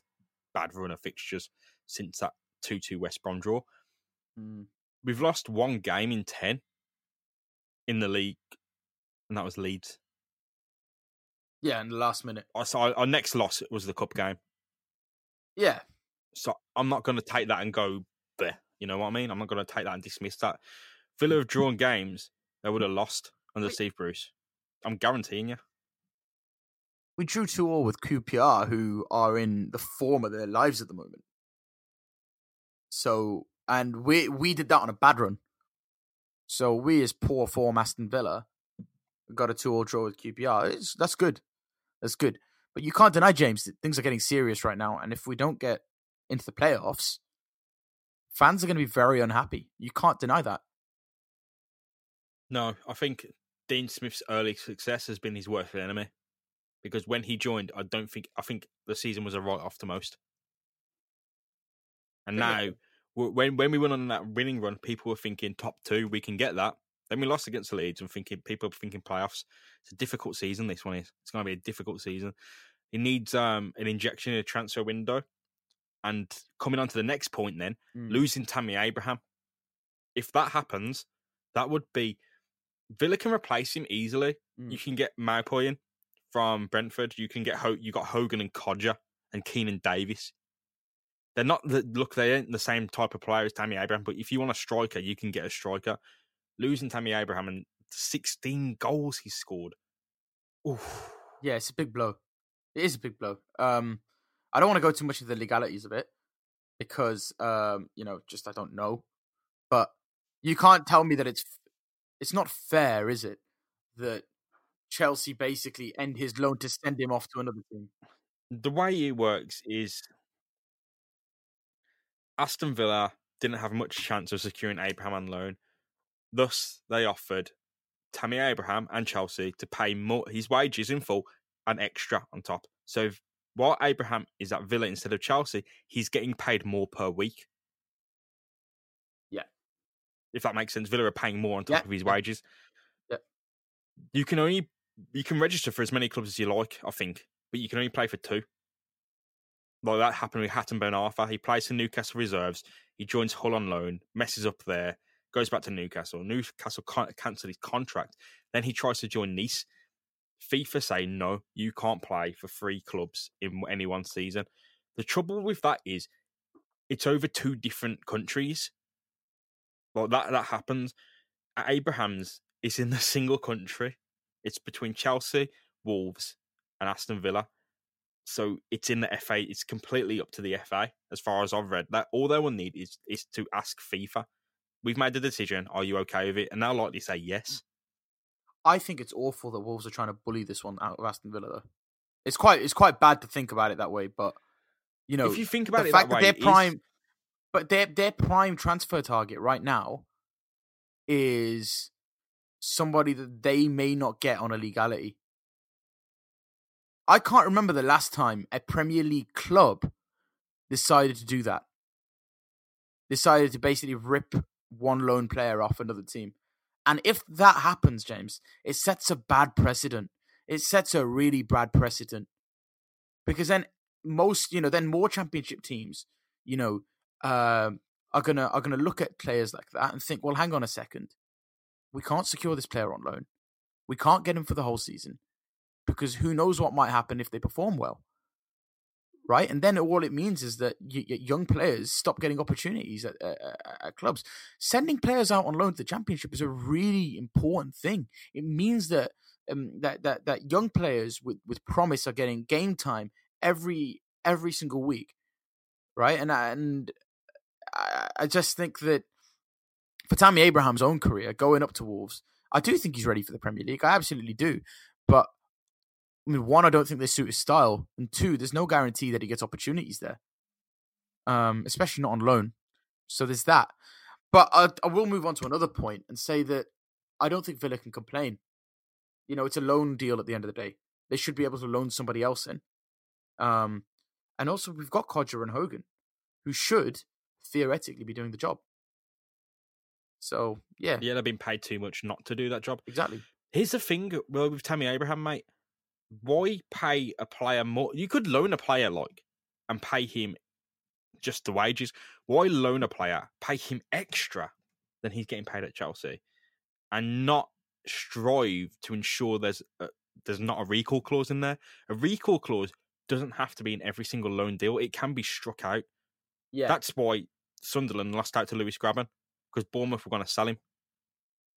bad run of fixtures since that two-two West Brom draw, mm. we've lost one game in ten in the league, and that was Leeds. Yeah, in the last minute. So our next loss was the cup game. Yeah. So I'm not going to take that and go there. You know what I mean? I'm not going to take that and dismiss that. Villa have drawn games they would have lost under Steve Bruce. I'm guaranteeing you we drew two all with QPR, who are in the form of their lives at the moment. So, and we we did that on a bad run. So we, as poor form Aston Villa, got a two all draw with QPR. It's, that's good. That's good. But you can't deny, James, that things are getting serious right now. And if we don't get into the playoffs, fans are going to be very unhappy. You can't deny that. No, I think Dean Smith's early success has been his worst enemy because when he joined, I don't think I think the season was a write off to most. And now, when when we went on that winning run, people were thinking top two, we can get that. Then we lost against the Leeds and thinking people are thinking playoffs. It's a difficult season. This one is. It's going to be a difficult season. It needs um, an injection in a transfer window. And coming on to the next point, then mm. losing Tammy Abraham. If that happens, that would be Villa can replace him easily. Mm. You can get Maupay in from Brentford. You can get Ho- you got Hogan and Kodjia and Keinan Davis. They're not the look. They ain't the same type of player as Tammy Abraham. But if you want a striker, you can get a striker. Losing Tammy Abraham and 16 goals he scored. Oof. Yeah, it's a big blow. It is a big blow. Um, I don't want to go too much into the legalities of it because um, you know, just I don't know. But you can't tell me that it's it's not fair, is it? That Chelsea basically end his loan to send him off to another team? The way it works is Aston Villa didn't have much chance of securing Abraham on loan. Thus, they offered Tammy Abraham and Chelsea to pay more his wages in full and extra on top. So if, while Abraham is at Villa instead of Chelsea, he's getting paid more per week. Yeah. If that makes sense. Villa are paying more on top yeah. of his wages. Yeah. You can only you can register for as many clubs as you like, I think, but you can only play for two. Like that happened with Hatem Ben Arfa. He plays for Newcastle reserves. He joins Hull on loan, messes up there, goes back to Newcastle. Newcastle cancel his contract. Then he tries to join Nice. FIFA say no, you can't play for three clubs in any one season. The trouble with that is it's over two different countries. Well, that that happens. At Abraham's, it's in the single country. It's between Chelsea, Wolves, and Aston Villa. So it's in the FA. It's completely up to the FA, as far as I've read. That all they will need is is to ask FIFA. We've made the decision. Are you okay with it? And they'll likely say yes. Mm. I think it's awful that Wolves are trying to bully this one out of Aston Villa. Though it's quite it's quite bad to think about it that way. But you know, if you think about the it fact that that, way, their it is- prime, but their their prime transfer target right now is somebody that they may not get on a legality. I can't remember the last time a Premier League club decided to do that. Decided to basically rip one lone player off another team. And if that happens, James, it sets a bad precedent. It sets a really bad precedent. Because then most, you know, then more championship teams, you know, um, are gonna are gonna look at players like that and think, well, hang on a second, we can't secure this player on loan, we can't get him for the whole season, because who knows what might happen if they perform well, right? And then all it means is that young players stop getting opportunities at, at, at clubs. Sending players out on loan to the championship is a really important thing. It means that um, that that that young players with with promise are getting game time every every single week, right? And and I, I just think that for Tammy Abraham's own career, going up to Wolves, I do think he's ready for the Premier League. I absolutely do. But I mean, one, I don't think they suit his style, and two, there's no guarantee that he gets opportunities there, um, especially not on loan. So there's that. But I, I will move on to another point and say that I don't think Villa can complain. You know, it's a loan deal at the end of the day. They should be able to loan somebody else in. Um, and also, we've got Kodjia and Hogan, who should theoretically be doing the job. So yeah, Yeah, they've been paid too much not to do that job. exactly. Here's the thing, uh, well, with Tammy Abraham, mate. Why pay a player more? You could loan a player like and pay him just the wages. Why loan a player, pay him extra than he's getting paid at Chelsea, and not strive to ensure there's a, there's not a recall clause in there? A recall clause doesn't have to be in every single loan deal. It can be struck out. Yeah, That's why Sunderland lost out to Lewis Grabban because Bournemouth were going to sell him.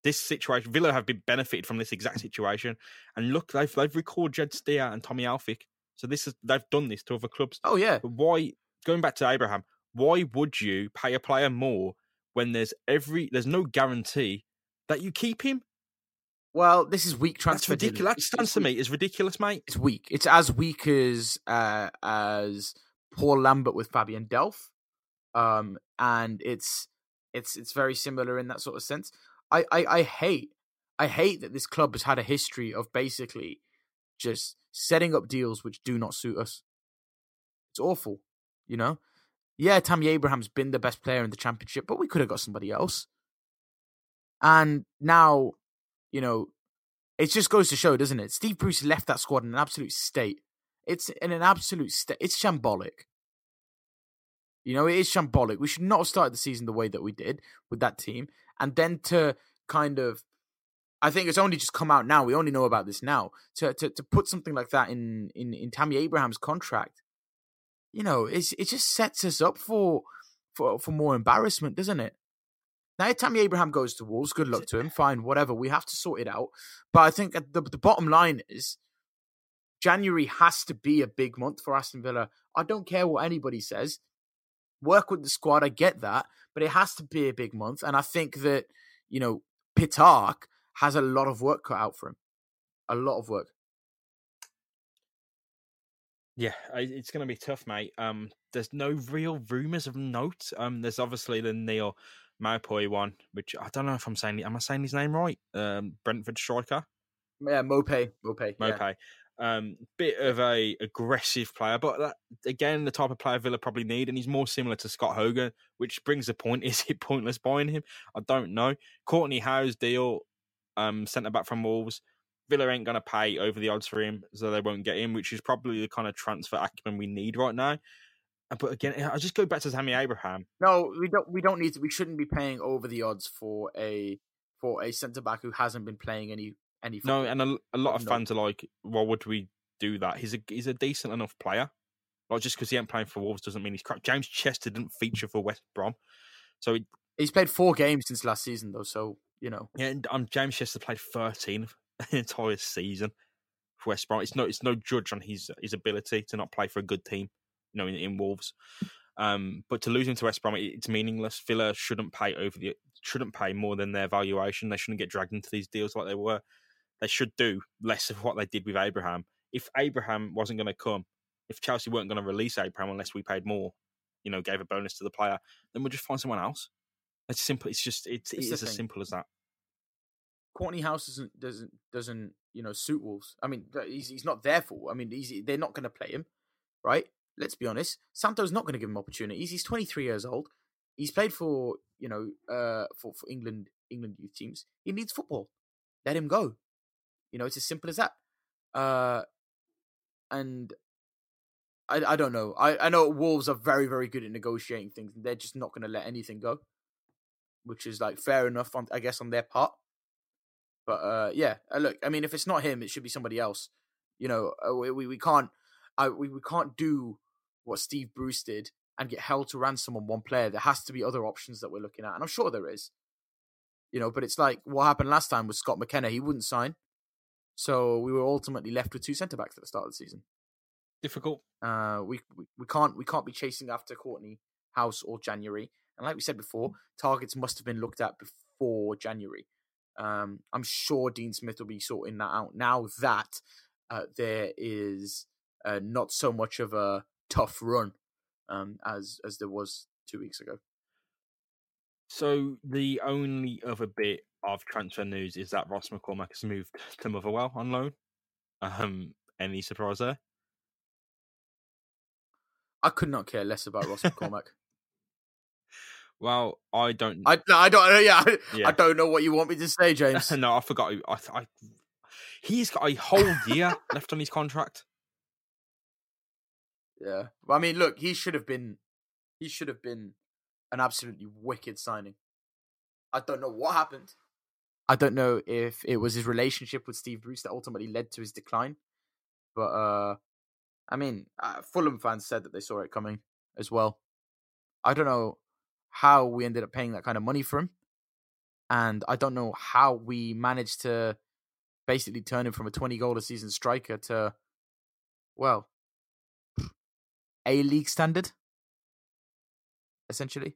This situation, Villa have been benefited from this exact situation, and look, they've they've recalled Jed Steer and Tommy Elphick. So this is they've done this to other clubs. oh yeah, But why? Going back to Abraham, why would you pay a player more when there's every there's no guarantee that you keep him? Well, this is weak transfer. dealing. ridiculous. That stands to me is ridiculous, mate. It's weak. It's as weak as uh, as Paul Lambert with Fabian Delph, um, and it's it's it's very similar in that sort of sense. I, I I hate I hate that this club has had a history of basically just setting up deals which do not suit us. It's awful, you know. Yeah, Tammy Abraham's been the best player in the championship, but we could have got somebody else. And now, you know, it just goes to show, doesn't it? Steve Bruce left that squad in an absolute state. It's in an absolute state. It's shambolic. You know, it is shambolic. We should not have started the season the way that we did with that team. And then to kind of, I think it's only just come out now. We only know about this now. To to, to put something like that in, in, in Tammy Abraham's contract, you know, it's, it just sets us up for, for, for more embarrassment, doesn't it? Now, if Tammy Abraham goes to Wolves, good luck to him. Fine, whatever. We have to sort it out. But I think the, the bottom line is January has to be a big month for Aston Villa. I don't care what anybody says. Work with the squad, I get that, but it has to be a big month. And I think that, you know, Pitarch has a lot of work cut out for him. A lot of work. Yeah, it's going to be tough, mate. Um, there's no real rumours of note. Um, there's obviously the Neil Maupoi one, which I don't know if I'm saying. Am I saying his name right? Um, Brentford striker, Yeah, Mope. Mope. Yeah. Um, bit of a aggressive player, but that, again, the type of player Villa probably need, and he's more similar to Scott Hogan, which brings the point: is it pointless buying him? I don't know. Kortney Hause deal, um, centre back from Wolves. Villa ain't going to pay over the odds for him, so they won't get him, which is probably the kind of transfer acumen we need right now. Uh, But again, I just go back to Tammy Abraham. No, we don't. We don't need to. We shouldn't be paying over the odds for a for a centre back who hasn't been playing any any. No, and a, a lot of No. fans are like, "Why would we do that?" He's a he's a decent enough player. Like just because he ain't playing for Wolves doesn't mean he's crap. James Chester didn't feature for West Brom, so he, he's played four games since last season, though. So you know, yeah, and, um, James Chester played thirteen the entire season. for West Brom. It's no it's no judge on his his ability to not play for a good team, you know, in, in Wolves. Um, but to lose him to West Brom, it, it's meaningless. Villa shouldn't pay over the shouldn't pay more than their valuation. They shouldn't get dragged into these deals like they were. They should do less of what they did with Abraham. If Abraham wasn't going to come, if Chelsea weren't going to release Abraham unless we paid more, you know, gave a bonus to the player, then we'll just find someone else. It's simple. It's just it's, it's, it's as simple as that. Kortney Hause doesn't doesn't doesn't you know suit Wolves. I mean, he's he's not there for. I mean, he's, they're not going to play him, right? Let's be honest. Santo's not going to give him opportunities. He's 23 years old. He's played for you know uh for, for England England youth teams. He needs football. Let him go. You know, it's as simple as that. Uh, and I I don't know. I I know Wolves are very very good at negotiating things. They're just not going to let anything go, which is like fair enough on I guess on their part. But uh, yeah, uh, look, I mean, if it's not him, it should be somebody else. You know, uh, we we can't, I we, we can't do what Steve Bruce did and get held to ransom on one player. There has to be other options that we're looking at, and I'm sure there is. You know, but it's like what happened last time with Scott McKenna. He wouldn't sign, so we were ultimately left with two centre backs at the start of the season. Difficult. Uh, we, we we can't we can't be chasing after Kortney Hause or January, and like we said before, targets must have been looked at before January. Um, I'm sure Dean Smith will be sorting that out now that uh, there is uh, not so much of a tough run um, as as there was two weeks ago. So the only other bit of transfer news is that Ross McCormack has moved to Motherwell on loan. Um, any surprise there? I could not care less about Ross McCormack. Well, I don't. I I don't. Yeah, yeah. I don't know what you want me to say, James. no, I forgot. I, I he's got a whole year left on his contract. Yeah, I mean, look, he should have been. He should have been an absolutely wicked signing. I don't know what happened. I don't know if it was his relationship with Steve Bruce that ultimately led to his decline. But uh I mean, uh, Fulham fans said that they saw it coming as well. I don't know how we ended up paying that kind of money for him. And I don't know how we managed to basically turn him from a 20 goal a season striker to, well, a league standard, essentially.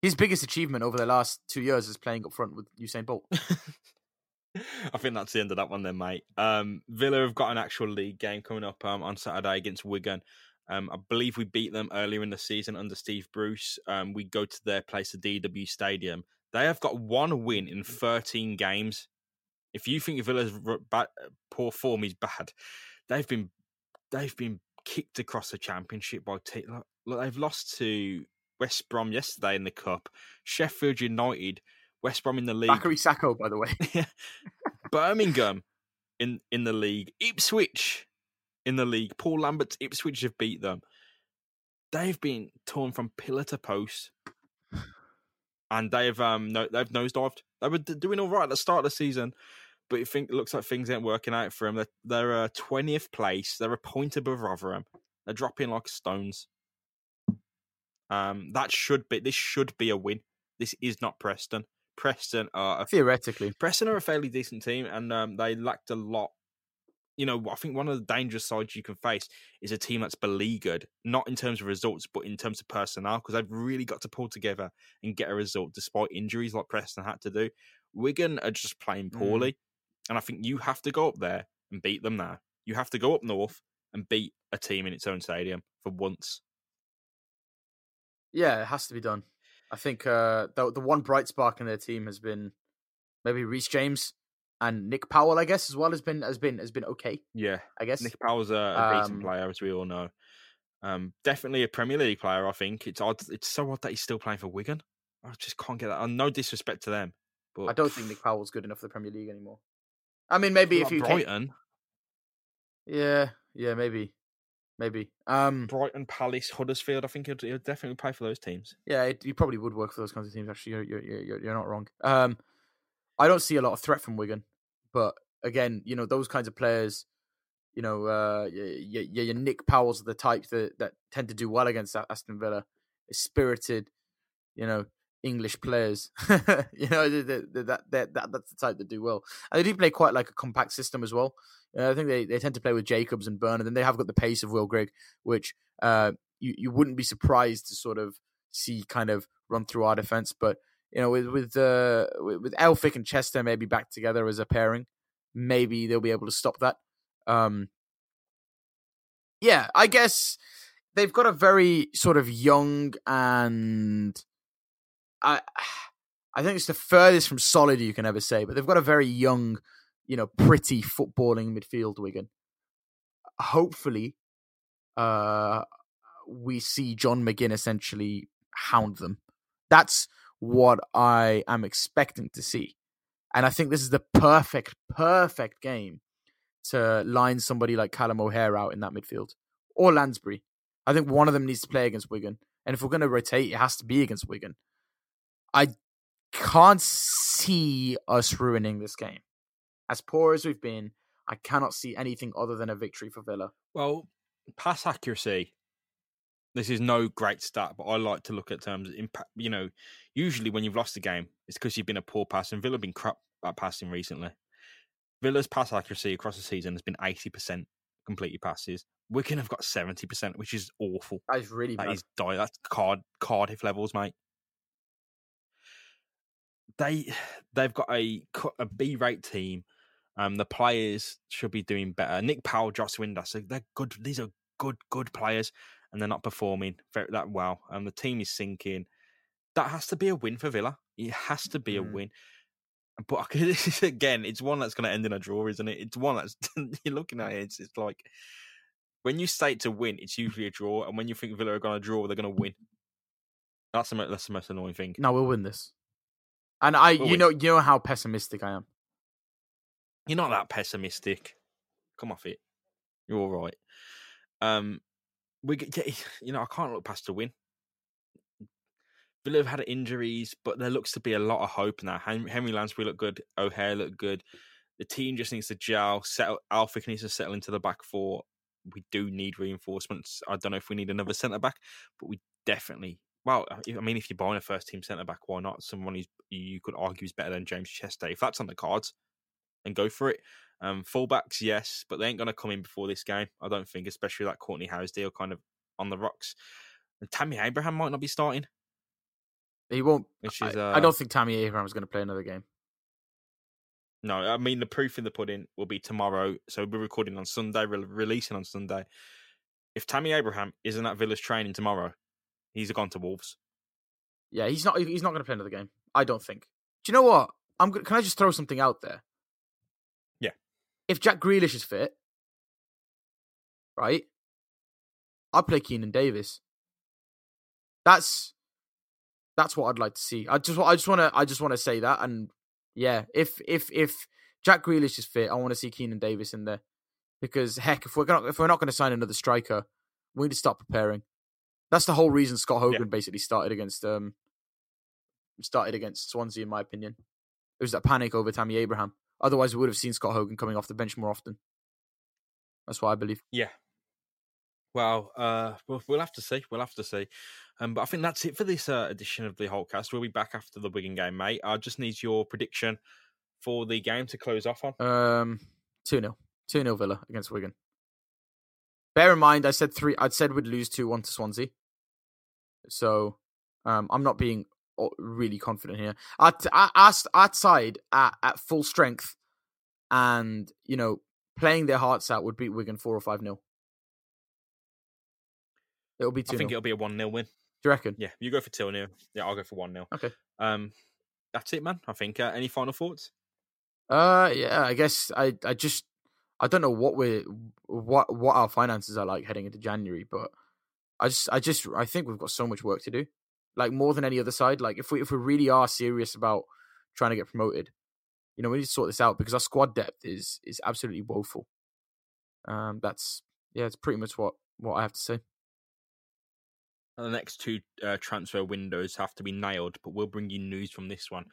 His biggest achievement over the last two years is playing up front with Usain Bolt. I think that's the end of that one, then, mate. Um, Villa have got an actual league game coming up um, on Saturday against Wigan. Um, I believe we beat them earlier in the season under Steve Bruce. Um, we go to their place, the DW Stadium. They have got one win in 13 games. If you think Villa's bad, poor form is bad, they've been they've been kicked across the championship by t- look, they've lost to West Brom yesterday in the cup, Sheffield United, West Brom in the league. Bakary Sako, by the way. Birmingham in in the league, Ipswich in the league. Paul Lambert's Ipswich have beat them. They've been torn from pillar to post, and they've um no, they've nosedived. They were doing all right at the start of the season, but it, think, it looks like things ain't working out for them. They're, they're a twentieth place. They're a point above Rotherham. They're dropping like stones. Um, that should be this should be a win. This is not Preston. Preston are a, theoretically Preston are a fairly decent team, and um, they lacked a lot you know, I think one of the dangerous sides you can face is a team that's beleaguered, not in terms of results, but in terms of personnel, because they've really got to pull together and get a result despite injuries like Preston had to do. Wigan are just playing mm. poorly. Mm. And I think you have to go up there and beat them now. You have to go up north and beat a team in its own stadium for once. Yeah, it has to be done. I think uh, the the one bright spark in their team has been maybe Reece James and Nick Powell, I guess, as well has been has been has been okay. Yeah, I guess Nick Powell's a, a decent um, player, as we all know. Um, definitely a Premier League player. I think it's odd. It's so odd that he's still playing for Wigan. I just can't get that. Uh, no disrespect to them, but I don't think Nick Powell's good enough for the Premier League anymore. I mean, maybe if you Brighton. Came... Yeah, yeah, maybe, maybe. Um, Brighton, Palace, Huddersfield. I think he'd, he'd definitely play for those teams. Yeah, it, he probably would work for those kinds of teams. Actually, you're you're you're, you're not wrong. Um, I don't see a lot of threat from Wigan. But again, you know, those kinds of players, you know, uh, your, your, your Nick Powell's are the types that, that tend to do well against Aston Villa. It's spirited, you know, English players. you know, that, that, that, that, that's the type that do well. And they do play quite like a compact system as well. Uh, I think they, they tend to play with Jacobs and Bernard, and then they have got the pace of Will Grigg, which uh, you, you wouldn't be surprised to sort of see kind of run through our defense. But, you know, with with, uh, with, with Elphick and Chester maybe back together as a pairing, maybe they'll be able to stop that. Um, yeah, I guess they've got a very sort of young and I I think it's the furthest from solid you can ever say, but they've got a very young, you know, pretty footballing midfield Wigan. Hopefully, uh, we see John McGinn essentially hound them. That's what I am expecting to see. And I think this is the perfect, perfect game to line somebody like Callum O'Hare out in that midfield or Lansbury. I think one of them needs to play against Wigan. And if we're going to rotate, it has to be against Wigan. I can't see us ruining this game. As poor as we've been, I cannot see anything other than a victory for Villa. Well, pass accuracy. This is no great stat, but I like to look at terms impact. You know, usually when you've lost a game, it's because you've been a poor pass, and Villa have been crap at passing recently. Villa's pass accuracy across the season has been 80% completed passes. Wigan have got 70%, which is awful. That is really That bad. is die. That's card Cardiff levels, mate. They they've got a a B rate team. Um, the players should be doing better. Nick Powell, Josh Windass, so they're good. These are good good players, and they're not performing very, that well. And the team is sinking. That has to be a win for Villa. It has to be a Mm. win. But this again, it's one that's going to end in a draw, isn't it? It's one that's you're looking at it. It's, it's like when you state to win, it's usually a draw, and when you think Villa are going to draw, they're going to win. That's the that's the most annoying thing. No, we'll win this. And I, you know, you know how pessimistic I am. You're not that pessimistic. Come off it. You're all right. Um, we you know, I can't look past a win. Villa have had injuries, but there looks to be a lot of hope now. Hen- Henry Lansbury looked good. O'Hare looked good. The team just needs to gel. Settle. Alfie needs to settle into the back four. We do need reinforcements. I don't know if we need another centre back, but we definitely. Well, I mean, if you're buying a first team centre back, why not? Someone who's you could argue is better than James Chester. If that's on the cards, then go for it. Um, fullbacks, yes, but they ain't going to come in before this game. I don't think, especially that Kortney Hause deal kind of on the rocks. And Tammy Abraham might not be starting, He won't. which I. Uh, I don't think Tammy Abraham's going to play another game. No, I mean the proof in the pudding will be tomorrow. So we're recording on Sunday, re- releasing on Sunday. If Tammy Abraham isn't at Villa's training tomorrow, he's gone to Wolves. Yeah, he's not. He's not going to play another game. I don't think. Do you know what? I'm. go- Can I just throw something out there? Yeah. If Jack Grealish is fit, right, I'll play Keinan Davis. That's that's what I'd like to see. I just. I just want to. I just want to say that. And yeah, if if if Jack Grealish is fit, I want to see Keinan Davis in there because heck, if we're gonna if we're not going to sign another striker, we need to start preparing. That's the whole reason Scott Hogan basically started against um started against Swansea, in my opinion. It was that panic over Tammy Abraham. Otherwise, we would have seen Scott Hogan coming off the bench more often. That's what I believe. Yeah. Well, uh, we'll, we'll have to see. We'll have to see. Um, but I think that's it for this uh, edition of the Holtecast. We'll be back after the Wigan game, mate. I just need your prediction for the game to close off on. Um, two 0 two 0 Villa against Wigan. Bear in mind, I said three. I'd said we'd lose two one to Swansea. So, um, I'm not being really confident here. At at at- outside at, at full strength, and you know playing their hearts out would beat Wigan four or five 0 It'll be two I think it'll be a 1 0 win. Do you reckon? Yeah, you go for 2 0. Yeah, I'll go for 1 0. Okay. Um, that's it, man. I think. Uh, any final thoughts? Uh, yeah. I guess I I just I don't know what we're what what our finances are like heading into January, but I just I just I think we've got so much work to do, like more than any other side. Like if we if we really are serious about trying to get promoted, you know, we need to sort this out because our squad depth is is absolutely woeful. Um, that's yeah, it's pretty much what what I have to say. the next two uh, transfer windows have to be nailed, but we'll bring you news from this one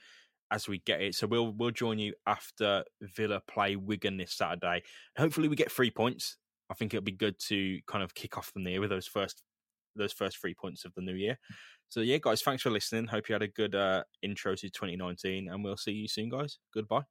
as we get it. So we'll we'll join you after Villa play Wigan this Saturday. Hopefully, we get three points. I think it'll be good to kind of kick off the year with those first those first three points of the new year. So yeah, guys, thanks for listening. Hope you had a good uh, intro to 2019, and we'll see you soon, guys. Goodbye.